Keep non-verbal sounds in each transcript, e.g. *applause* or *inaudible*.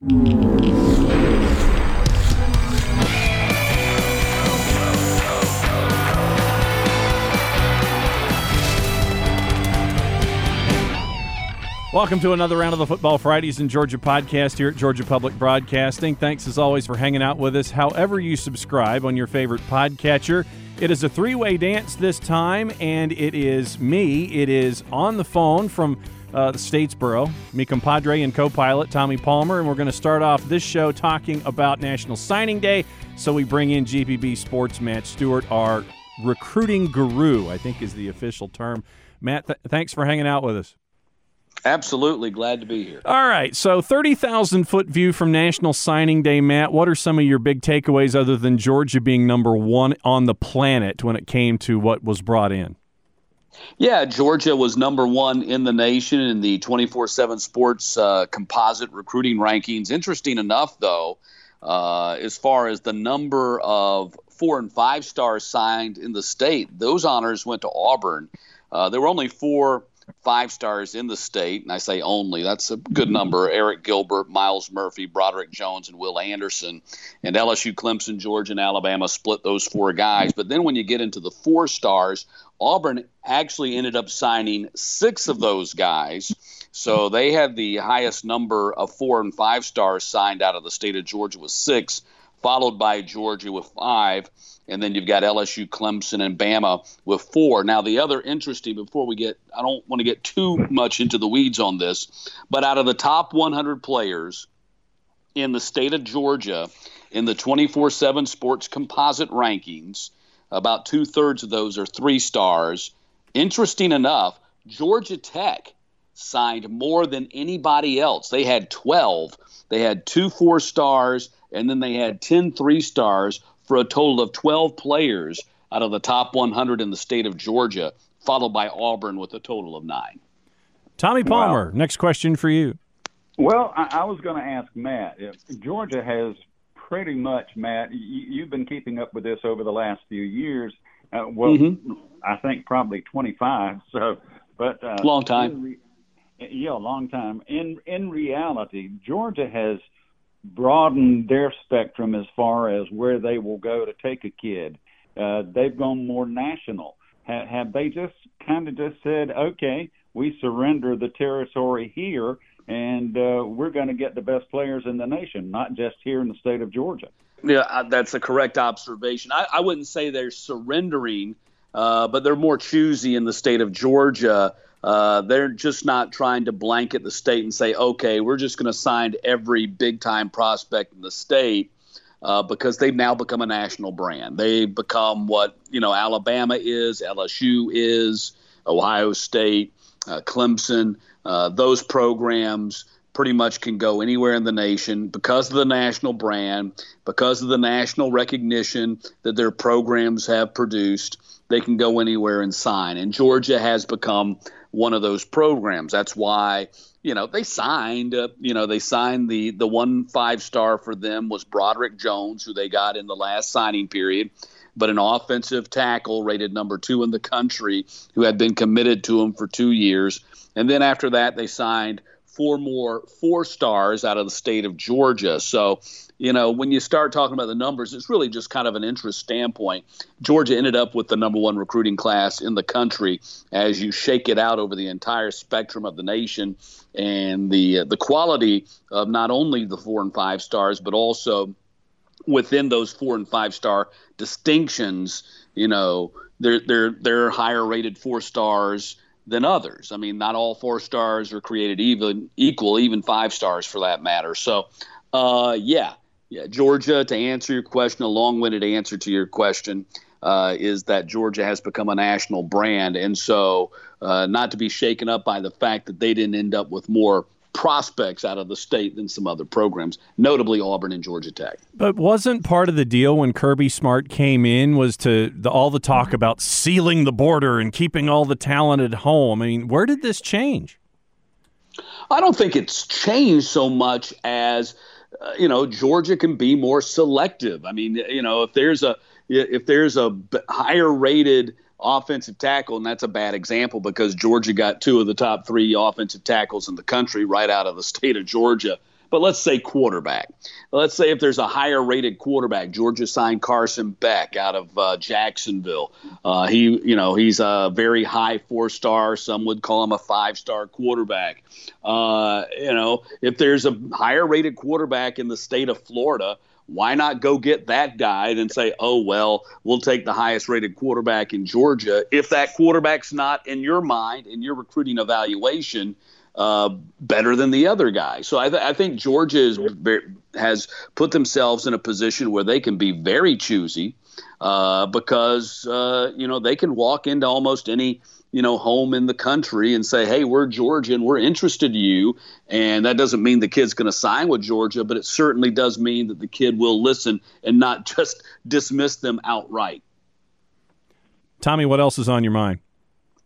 Welcome to another round of the Football Fridays in Georgia podcast here at Georgia Public Broadcasting. Thanks as always for hanging out with us. However, you subscribe on your favorite podcatcher, it is a three way dance this time, and it is me. It is on the phone from uh, the Statesboro, me compadre and co pilot Tommy Palmer, and we're going to start off this show talking about National Signing Day. So we bring in GPB Sports Matt Stewart, our recruiting guru, I think is the official term. Matt, th- thanks for hanging out with us. Absolutely. Glad to be here. All right. So, 30,000 foot view from National Signing Day, Matt. What are some of your big takeaways other than Georgia being number one on the planet when it came to what was brought in? Yeah, Georgia was number one in the nation in the 24 7 sports uh, composite recruiting rankings. Interesting enough, though, uh, as far as the number of four and five stars signed in the state, those honors went to Auburn. Uh, there were only four five stars in the state, and I say only, that's a good number. Eric Gilbert, Miles Murphy, Broderick Jones, and Will Anderson. And LSU, Clemson, Georgia, and Alabama split those four guys. But then when you get into the four stars, Auburn actually ended up signing six of those guys. So they had the highest number of four and five stars signed out of the state of Georgia with six, followed by Georgia with five and then you've got LSU, Clemson, and Bama with four. Now, the other interesting, before we get, I don't want to get too much into the weeds on this, but out of the top 100 players in the state of Georgia in the 24 7 sports composite rankings, about two thirds of those are three stars. Interesting enough, Georgia Tech signed more than anybody else. They had 12. They had two four stars, and then they had 10 three stars for a total of 12 players out of the top 100 in the state of Georgia, followed by Auburn with a total of nine. Tommy Palmer, well, next question for you. Well, I, I was going to ask Matt. If Georgia has pretty much, Matt, you, have been keeping up with this over the last few years. Uh, well, mm-hmm. I think probably 25. *laughs* So, but uh, long time. Re- yeah, a long time. In in reality, Georgia has – broaden their spectrum as far as where they will go to take a kid. Uh, they've gone more national. Ha- have they just kind of just said, okay, we surrender the territory here, and uh, we're going to get the best players in the nation, not just here in the state of Georgia? Yeah, that's a correct observation. I, I wouldn't say they're surrendering, uh, but they're more choosy in the state of Georgia uh, they're just not trying to blanket the state and say, okay, we're just going to sign every big time prospect in the state. Uh, because they've now become a national brand. They've become what you know Alabama is, LSU is, Ohio State, uh, Clemson. Uh, those programs pretty much can go anywhere in the nation because of the national brand, because of the national recognition that their programs have produced. They can go anywhere and sign. And Georgia has become one of those programs. That's why you know they signed. Uh, you know they signed the the one five star for them was Broderick Jones, who they got in the last signing period. But an offensive tackle rated number two in the country who had been committed to him for two years. And then after that, they signed four more four stars out of the state of Georgia. So you know, when you start talking about the numbers, it's really just kind of an interest standpoint. Georgia ended up with the number one recruiting class in the country as you shake it out over the entire spectrum of the nation, and the uh, the quality of not only the four and five stars, but also within those four and five star distinctions. You know, they're they're they're higher rated four stars than others. I mean, not all four stars are created even equal, even five stars for that matter. So, uh, yeah, yeah, Georgia, to answer your question, a long winded answer to your question. Uh, is that Georgia has become a national brand. And so, uh, not to be shaken up by the fact that they didn't end up with more prospects out of the state than some other programs, notably Auburn and Georgia Tech. But wasn't part of the deal when Kirby Smart came in was to the, all the talk about sealing the border and keeping all the talent at home? I mean, where did this change? I don't think it's changed so much as uh, you know, Georgia can be more selective. I mean, you know, if there's a if there's a higher rated offensive tackle, and that's a bad example because Georgia got two of the top three offensive tackles in the country right out of the *laughs* state of Georgia. but let's say quarterback. Let's say if there's a higher rated quarterback, Georgia signed Carson Beck out of uh, Jacksonville. Uh, he, you know, he's a very high four star. Some would call him a five star quarterback. Uh, you know, if there's a higher rated quarterback in the state of Florida, why not go get that guy and say, oh, well, we'll take the highest rated quarterback in Georgia? If that quarterback's not in your mind, in your recruiting evaluation, uh, better than the other guy. So I, th- I think Georgia is, has put themselves in a position where they can be very choosy uh, because, uh, you know, they can walk into almost any – you know, home in the country and say, hey, we're Georgia and we're interested in you. And that doesn't mean the kid's going to sign with Georgia, but it certainly does mean that the kid will listen and not *laughs* just dismiss them outright. Tommy, what else is on your mind?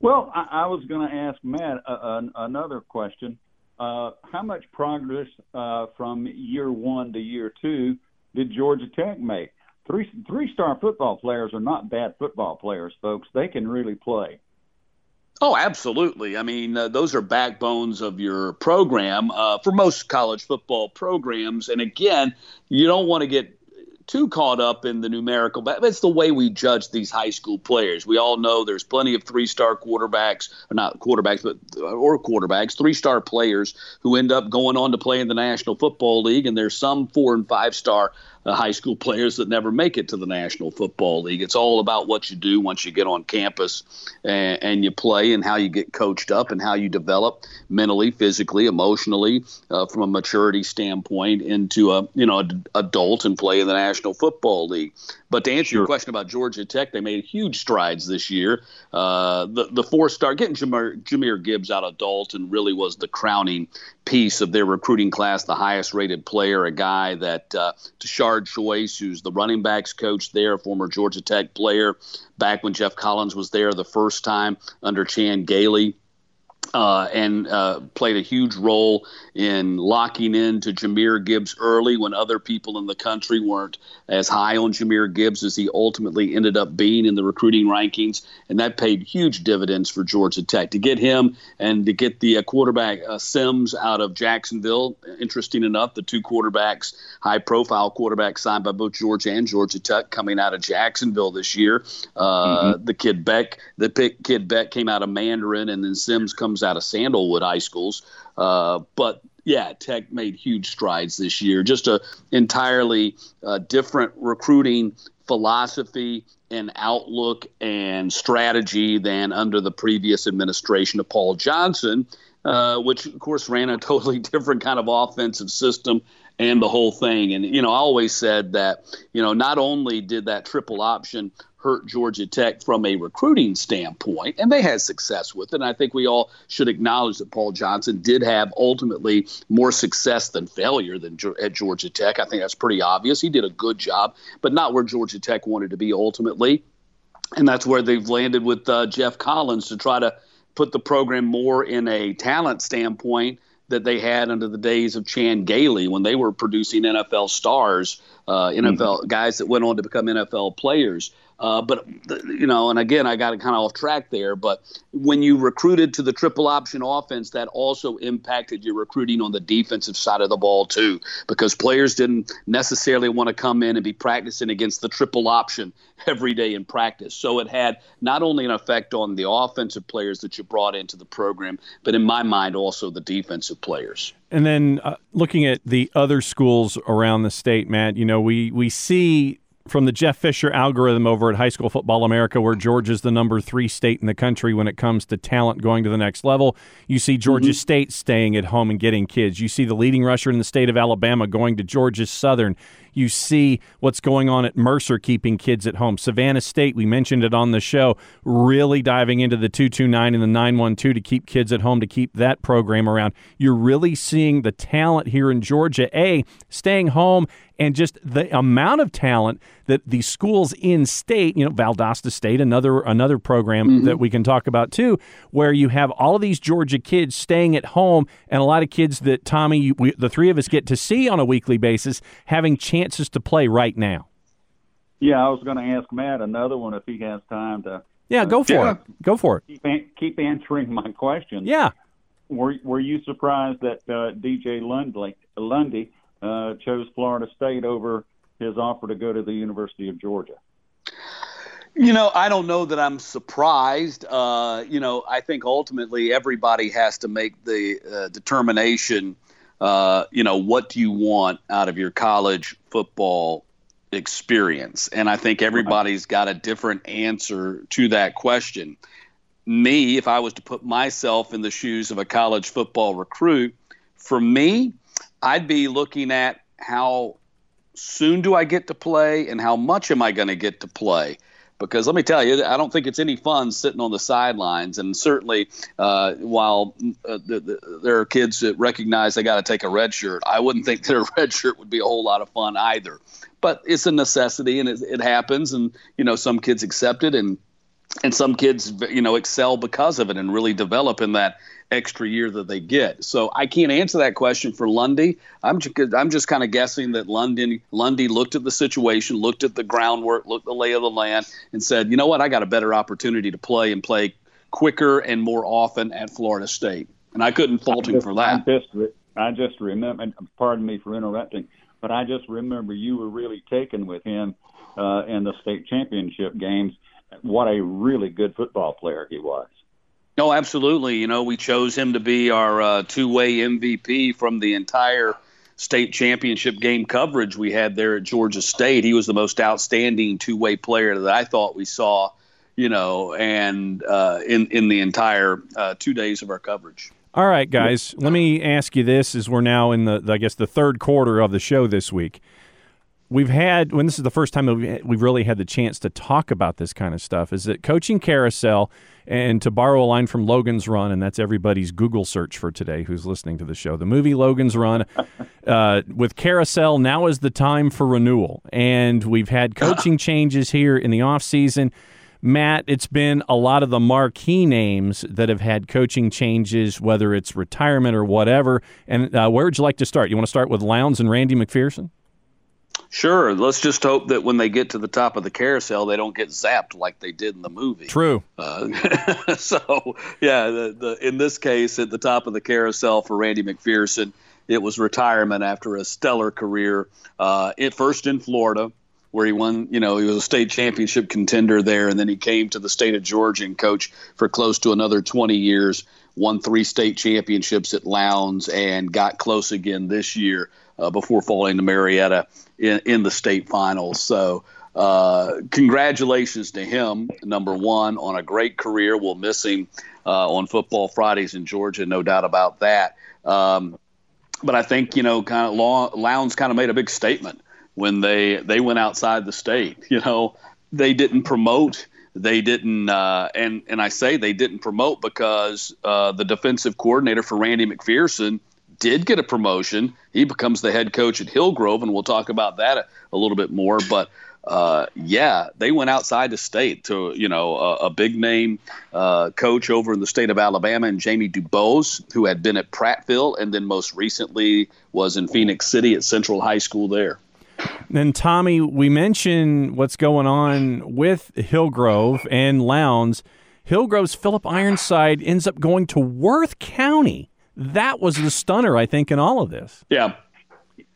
Well, I, I was going to ask Matt uh, another question. Uh, how much progress uh, from year one to year two did Georgia Tech make? Three three star football players are not bad football players, folks. They can really play. Oh, absolutely. I mean, uh, those are backbones of your program uh, for most college football programs. And again, you don't want to get too caught up in the numerical, but it's the way we judge these high school players. We all know there's plenty of three-star quarterbacks, or not quarterbacks, but or quarterbacks, three-star players who end up going on to play in the National Football League, and there's some four and five-star uh, high school players that never make it to the National Football League. It's all about what you do once you get on campus and, and you play and how you get coached up and how you develop mentally, physically, emotionally, uh, from a maturity standpoint into a you know a, adult and play in the National Football League. But to answer sure. your question about Georgia Tech, they made huge strides this year. Uh, the the four star getting Jahmyr, Jahmyr Gibbs out of Dalton really was the crowning piece of their recruiting class, the highest rated player, a guy that uh, Tashard Choice, who's the running backs coach there, former Georgia Tech player, back when Geoff Collins was there the first time under Chan Gailey uh, and uh, played a huge role in locking in to Jahmyr Gibbs early when other people in the country weren't as high on Jahmyr Gibbs as he ultimately ended up being in the recruiting rankings. And that paid huge dividends for Georgia Tech. To get him and to get the uh, quarterback uh, Sims out of Jacksonville, interesting enough, the two quarterbacks, high profile quarterbacks signed by both Georgia and Georgia Tech coming out of Jacksonville this year. Uh, mm-hmm. The kid Beck, the kid Beck came out of Mandarin, and then Sims comes out of Sandalwood high schools. Uh, but yeah, Tech made huge strides this year. Just a entirely uh, different recruiting philosophy and outlook and strategy than under the previous administration of Paul Johnson, uh, which of course ran a *laughs* totally different kind of offensive system and the whole thing. And you know, I always said that you know not only did that triple option hurt Georgia Tech from a recruiting standpoint, and they had success with it. And I think we all should acknowledge that Paul Johnson did have ultimately more success than failure than at Georgia Tech. I think that's pretty obvious. He did a good job, but not where Georgia Tech wanted to be ultimately. And that's where they've landed with uh, Geoff Collins to try to put the program more in a talent standpoint that they had under the days of Chan Gailey when they were producing NFL stars, uh, NFL mm-hmm. guys that went on to become NFL players. Uh, but you know, and again, I got kind of off track there. But when you recruited to the triple option offense, that also impacted your recruiting on the defensive side of the ball too, because players didn't necessarily want to come in and be practicing against the triple option every day in practice. So it had not only an effect on the offensive players that you brought into the program, but in my mind, also the defensive players. And then uh, looking at the other schools around the state, Matt, you know, we we see from the Jeff Fisher algorithm over at High School Football America, where Georgia's the number three state in the country when it comes to talent going to the next level. You see Georgia mm-hmm. State staying at home and getting kids. You see the leading rusher in the state of Alabama going to Georgia Southern. You see what's going on at Mercer keeping kids at home. Savannah State, we mentioned it on the show, really diving into the 229 and the 912 to keep kids at home, to keep that program around. You're really seeing the talent here in Georgia, A, staying home and just the amount of talent that the schools in state, you know, Valdosta State, another another program mm-hmm. that we can talk about too, where you have all of these Georgia kids staying at home, and a lot of kids that Tommy, we, the three of us get to see on a weekly basis, having chances to play right now. Yeah, I was going to ask Matt another one if he has time to. Yeah, go for uh, it. Go for it. Keep, keep answering my questions. Yeah. were were you surprised that uh, DJ Lundy Lundy uh, chose Florida State over his offer to go to the University of Georgia? You know, I don't know that I'm surprised. Uh, you know, I think ultimately everybody has to make the uh, determination. Uh, you know, what do you want out of your college football experience? And I think everybody's got a different answer to that question. Me, if I was to put myself in the shoes of a college football recruit, for me, I'd be looking at how soon do I get to play and how much am I going to get to play because let me tell you, I don't think it's any fun sitting on the sidelines. And certainly, uh, while uh, the, the, there are kids that recognize they got to take a red shirt, I wouldn't think *laughs* that a red shirt would be a whole lot of fun either. But it's a necessity, and it, it happens. And you know, some kids accept it, and and some kids, you know, excel because of it and really develop in that extra year that they get. So I can't answer that question for Lundy. I'm just, I'm just kind of guessing that Lundy Lundy looked at the situation, looked at the groundwork, looked at the lay of the land, and said, you know what, I got a better opportunity to play and play quicker and more often at Florida State. And I couldn't fault him for that. I just, I just remember, pardon me for interrupting, but I just remember you were really taken with him uh, in the state championship games. What a really good football player he was. No, absolutely. You know, we chose him to be our uh, two-way MVP from the entire state championship game coverage we had there at Georgia State. He was the most outstanding two-way player that I thought we saw, you know, and uh, in in the entire uh, two days of our coverage. All right, guys. Let me ask you this: as we're now in the, the I guess, the third quarter of the show this week we've had when this is the first time we've really had the chance to talk about this kind of stuff is that coaching carousel and to borrow a line from logan's run and that's everybody's google search for today who's listening to the show the movie logan's run *laughs* uh, with carousel now is the time for renewal and we've had *laughs* coaching changes here in the offseason Matt, it's been a lot of the marquee names that have had coaching changes, whether it's retirement or whatever. And uh, where would you like to start? You want to start with Lowndes and Randy McPherson? Sure. Let's just hope that when they get to the top of the carousel, they don't get zapped like they did in the movie. True. Uh, *laughs* so, yeah, the, the, in this case, at the top of the carousel for Randy McPherson, it was retirement after a stellar career. Uh, at first in Florida, where he won, you know, he was a state championship contender there, and then he came to the state of Georgia and coached for close to another 20 years. Won three state championships at Lowndes and got close again this year uh, before falling to Marietta in, in the state finals. So, uh, congratulations to him, number one, on a great career. We'll miss him uh, on Football Fridays in Georgia, no doubt about that. Um, but I think you know, kind of Lowndes kind of made a big statement when they they went outside the state. *laughs* You know, they didn't promote. They didn't, uh, and and I say they didn't promote because uh, the defensive coordinator for Randy McPherson did get a promotion. He becomes the head coach at Hillgrove, and we'll talk about that a, a little bit more. But uh, yeah, they went outside the state to you know a, a big name uh, coach over in the state of Alabama, and Jamey DuBose, who had been at Prattville, and then most recently was in Phenix City at Central High School there. Then Tommy, we mentioned what's going on with Hillgrove and Lowndes. Hillgrove's Philip Ironside ends up going to Worth County that was the stunner, I think, in all of this. Yeah,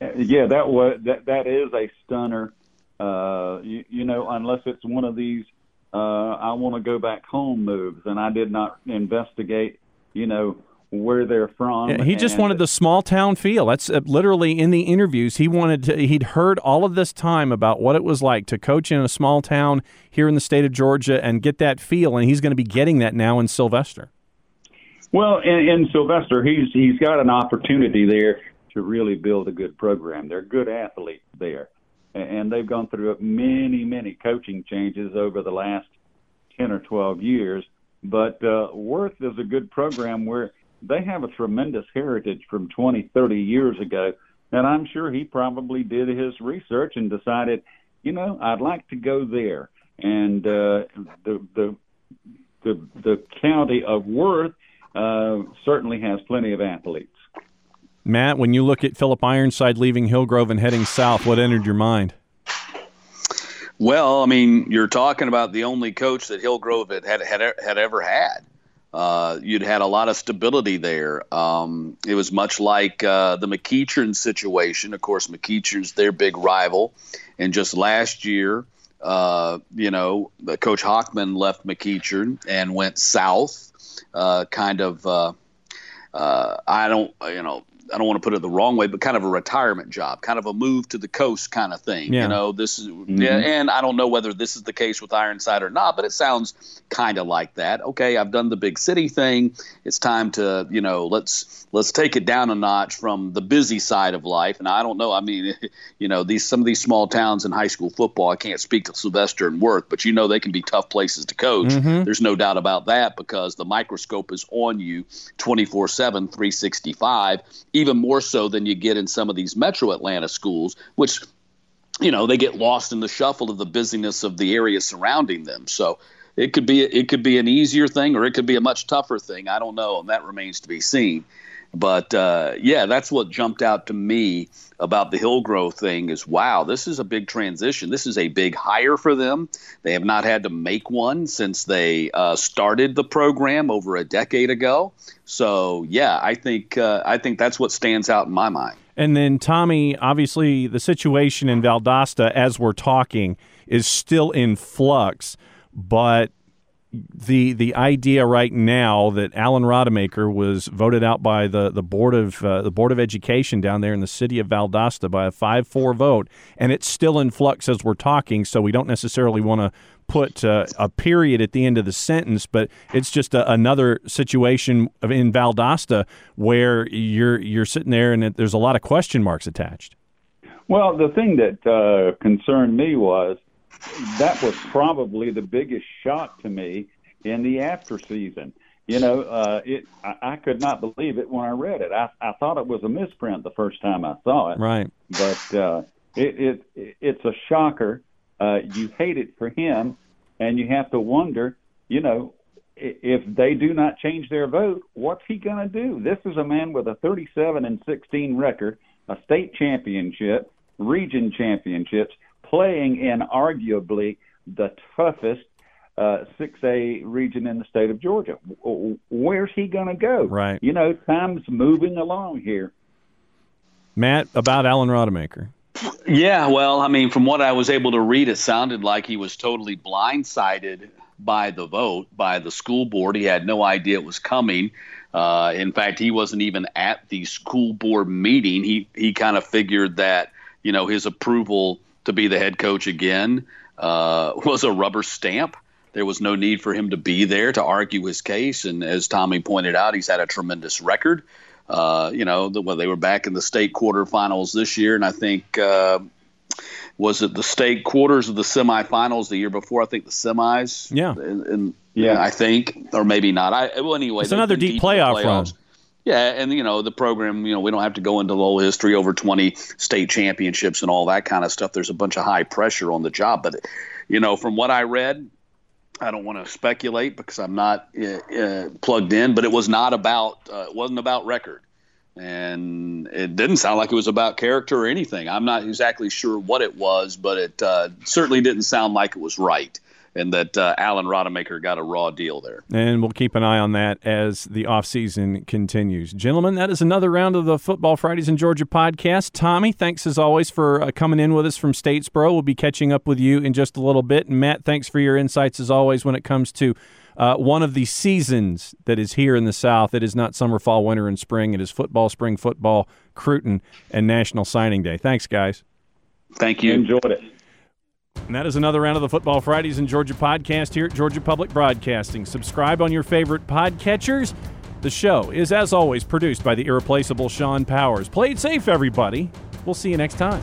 yeah, that was that. That is a stunner. Uh, you, you know, unless it's one of these, uh, I want to go back home moves, and I did not investigate. You know, where they're from. Yeah, he just wanted the small town feel. That's uh, literally in the interviews. He wanted to, he'd heard all of this time about what it was like to coach in a small town here in the state of Georgia and get that feel, and he's going to be getting that now in Sylvester. Well, in, in Sylvester, he's he's got an opportunity there to really build a good program. They're good athletes there, and they've gone through many many coaching changes over the last ten or twelve years. But uh, Worth is a good program where they have a tremendous heritage from 20, 30 years ago, and I'm sure he probably did his research and decided, you know, I'd like to go there. And uh, the the the the county of Worth uh, certainly has plenty of athletes. Matt, when you look at Philip Ironside leaving Hillgrove and heading south, what entered your mind? Well, I mean, you're talking about the only coach that Hillgrove had had had, had ever had. Uh, you'd had a lot of stability there. Um, it was much like uh, the McEachern situation. Of course, McEachern's their big rival, and just last year, uh, you know, Coach Hockman left McEachern and went south, uh, kind of. Uh, uh, I don't, you know, I don't want to put it the wrong way, but kind of a retirement job, kind of a move to the coast kind of thing. Yeah. You know, this is, mm-hmm. yeah, and I don't know whether this is the case with Ironside or not, but it sounds kind of like that. Okay, I've done the big city thing. It's time to, you know, let's let's take it down a notch from the busy side of life. And I don't know. I mean, *laughs* you know, these some of these small towns in high school football. I can't speak to Sylvester and Worth, but you know they can be tough places to coach. Mm-hmm. There's no doubt about that because the microscope is on you 24 7, 365 even more so than you get in some of these metro Atlanta schools, which you know they get lost in the shuffle of the busyness of the area surrounding them. So it could be it could be an easier thing or it could be a much tougher thing. I don't know, and that remains to be seen. But uh, yeah, that's what jumped out to me about the Hillgrove thing is wow, this is a big transition. This is a big hire for them. They have not had to make one since they uh, started the program over a decade ago. So yeah, I think uh, I think that's what stands out in my mind. And then Tommy, obviously, the situation in Valdosta as we're talking is still in flux, but the the idea right now that Alan Rodemaker was voted out by the the board of uh, the board of education down there in the city of Valdosta by a five four vote, and it's still in flux as we're talking. So we don't necessarily want to put uh, a period at the end of the sentence, but it's just a, another situation in Valdosta where you're you're sitting there and it, there's a lot of question marks attached. Well, the thing that uh, concerned me was that was probably the biggest shock to me in the after season. You know, uh, it I, I could not believe it when I read it. I, I thought it was a misprint the first time I saw it. Right. But uh, it, it it's a shocker. Uh, you hate it for him, and you have to wonder. You know, if they do not change their vote, what's he going to do? This is a man with a 37 and 16 record, a state championship, region championships, playing in arguably the toughest uh, 6A region in the state of Georgia. Where's he going to go? Right. You know, time's moving along here. Matt, about Alan Rodemaker. Yeah, well, I mean, from what I was able to read, it sounded like he was totally blindsided by the vote, by the school board. He had no idea it was coming. Uh, in fact, he wasn't even at the school board meeting. He he kind of figured that you know his approval to be the head coach again uh, *laughs* was a rubber stamp. There was no need for him to be there to argue his case. And as Tommy pointed out, he's had a tremendous record. Uh, you know, the, well, they were back in the state quarterfinals this year, and I think uh, was it the state quarters of the semifinals the year before? I think the semis. Yeah, and, and yeah, I think, or maybe not. I well, anyway, it's another deep, deep playoff run. Yeah, and you know the program. You know we don't have to go into the whole history over twenty state championships and all that kind of stuff. There's a bunch of high pressure on the job, but you know from what I read, I don't want to speculate because I'm not uh, uh, plugged in, but it was not about uh, it wasn't about record, and it didn't sound like it was about character or anything. I'm not exactly sure what it was, but it uh, certainly didn't sound like it was right and that uh, Alan Rodemaker got a raw deal there. And we'll keep an eye on that as the offseason continues. Gentlemen, that is another round of the Football Fridays in Georgia podcast. Tommy, thanks as always for uh, coming in with us from Statesboro. We'll be catching up with you in just a little bit. And Matt, thanks for your insights as always when it comes to uh, one of the seasons that is here in the South. It is not summer, fall, winter, and spring. It is football, spring football, Cruton, and National Signing Day. Thanks, guys. Thank you. Enjoyed it. And that is another round of the Football Fridays in Georgia podcast here at Georgia Public Broadcasting. Subscribe on your favorite podcatchers. The show is, as always, produced by the irreplaceable Sean Powers. Play it safe, everybody. We'll see you next time.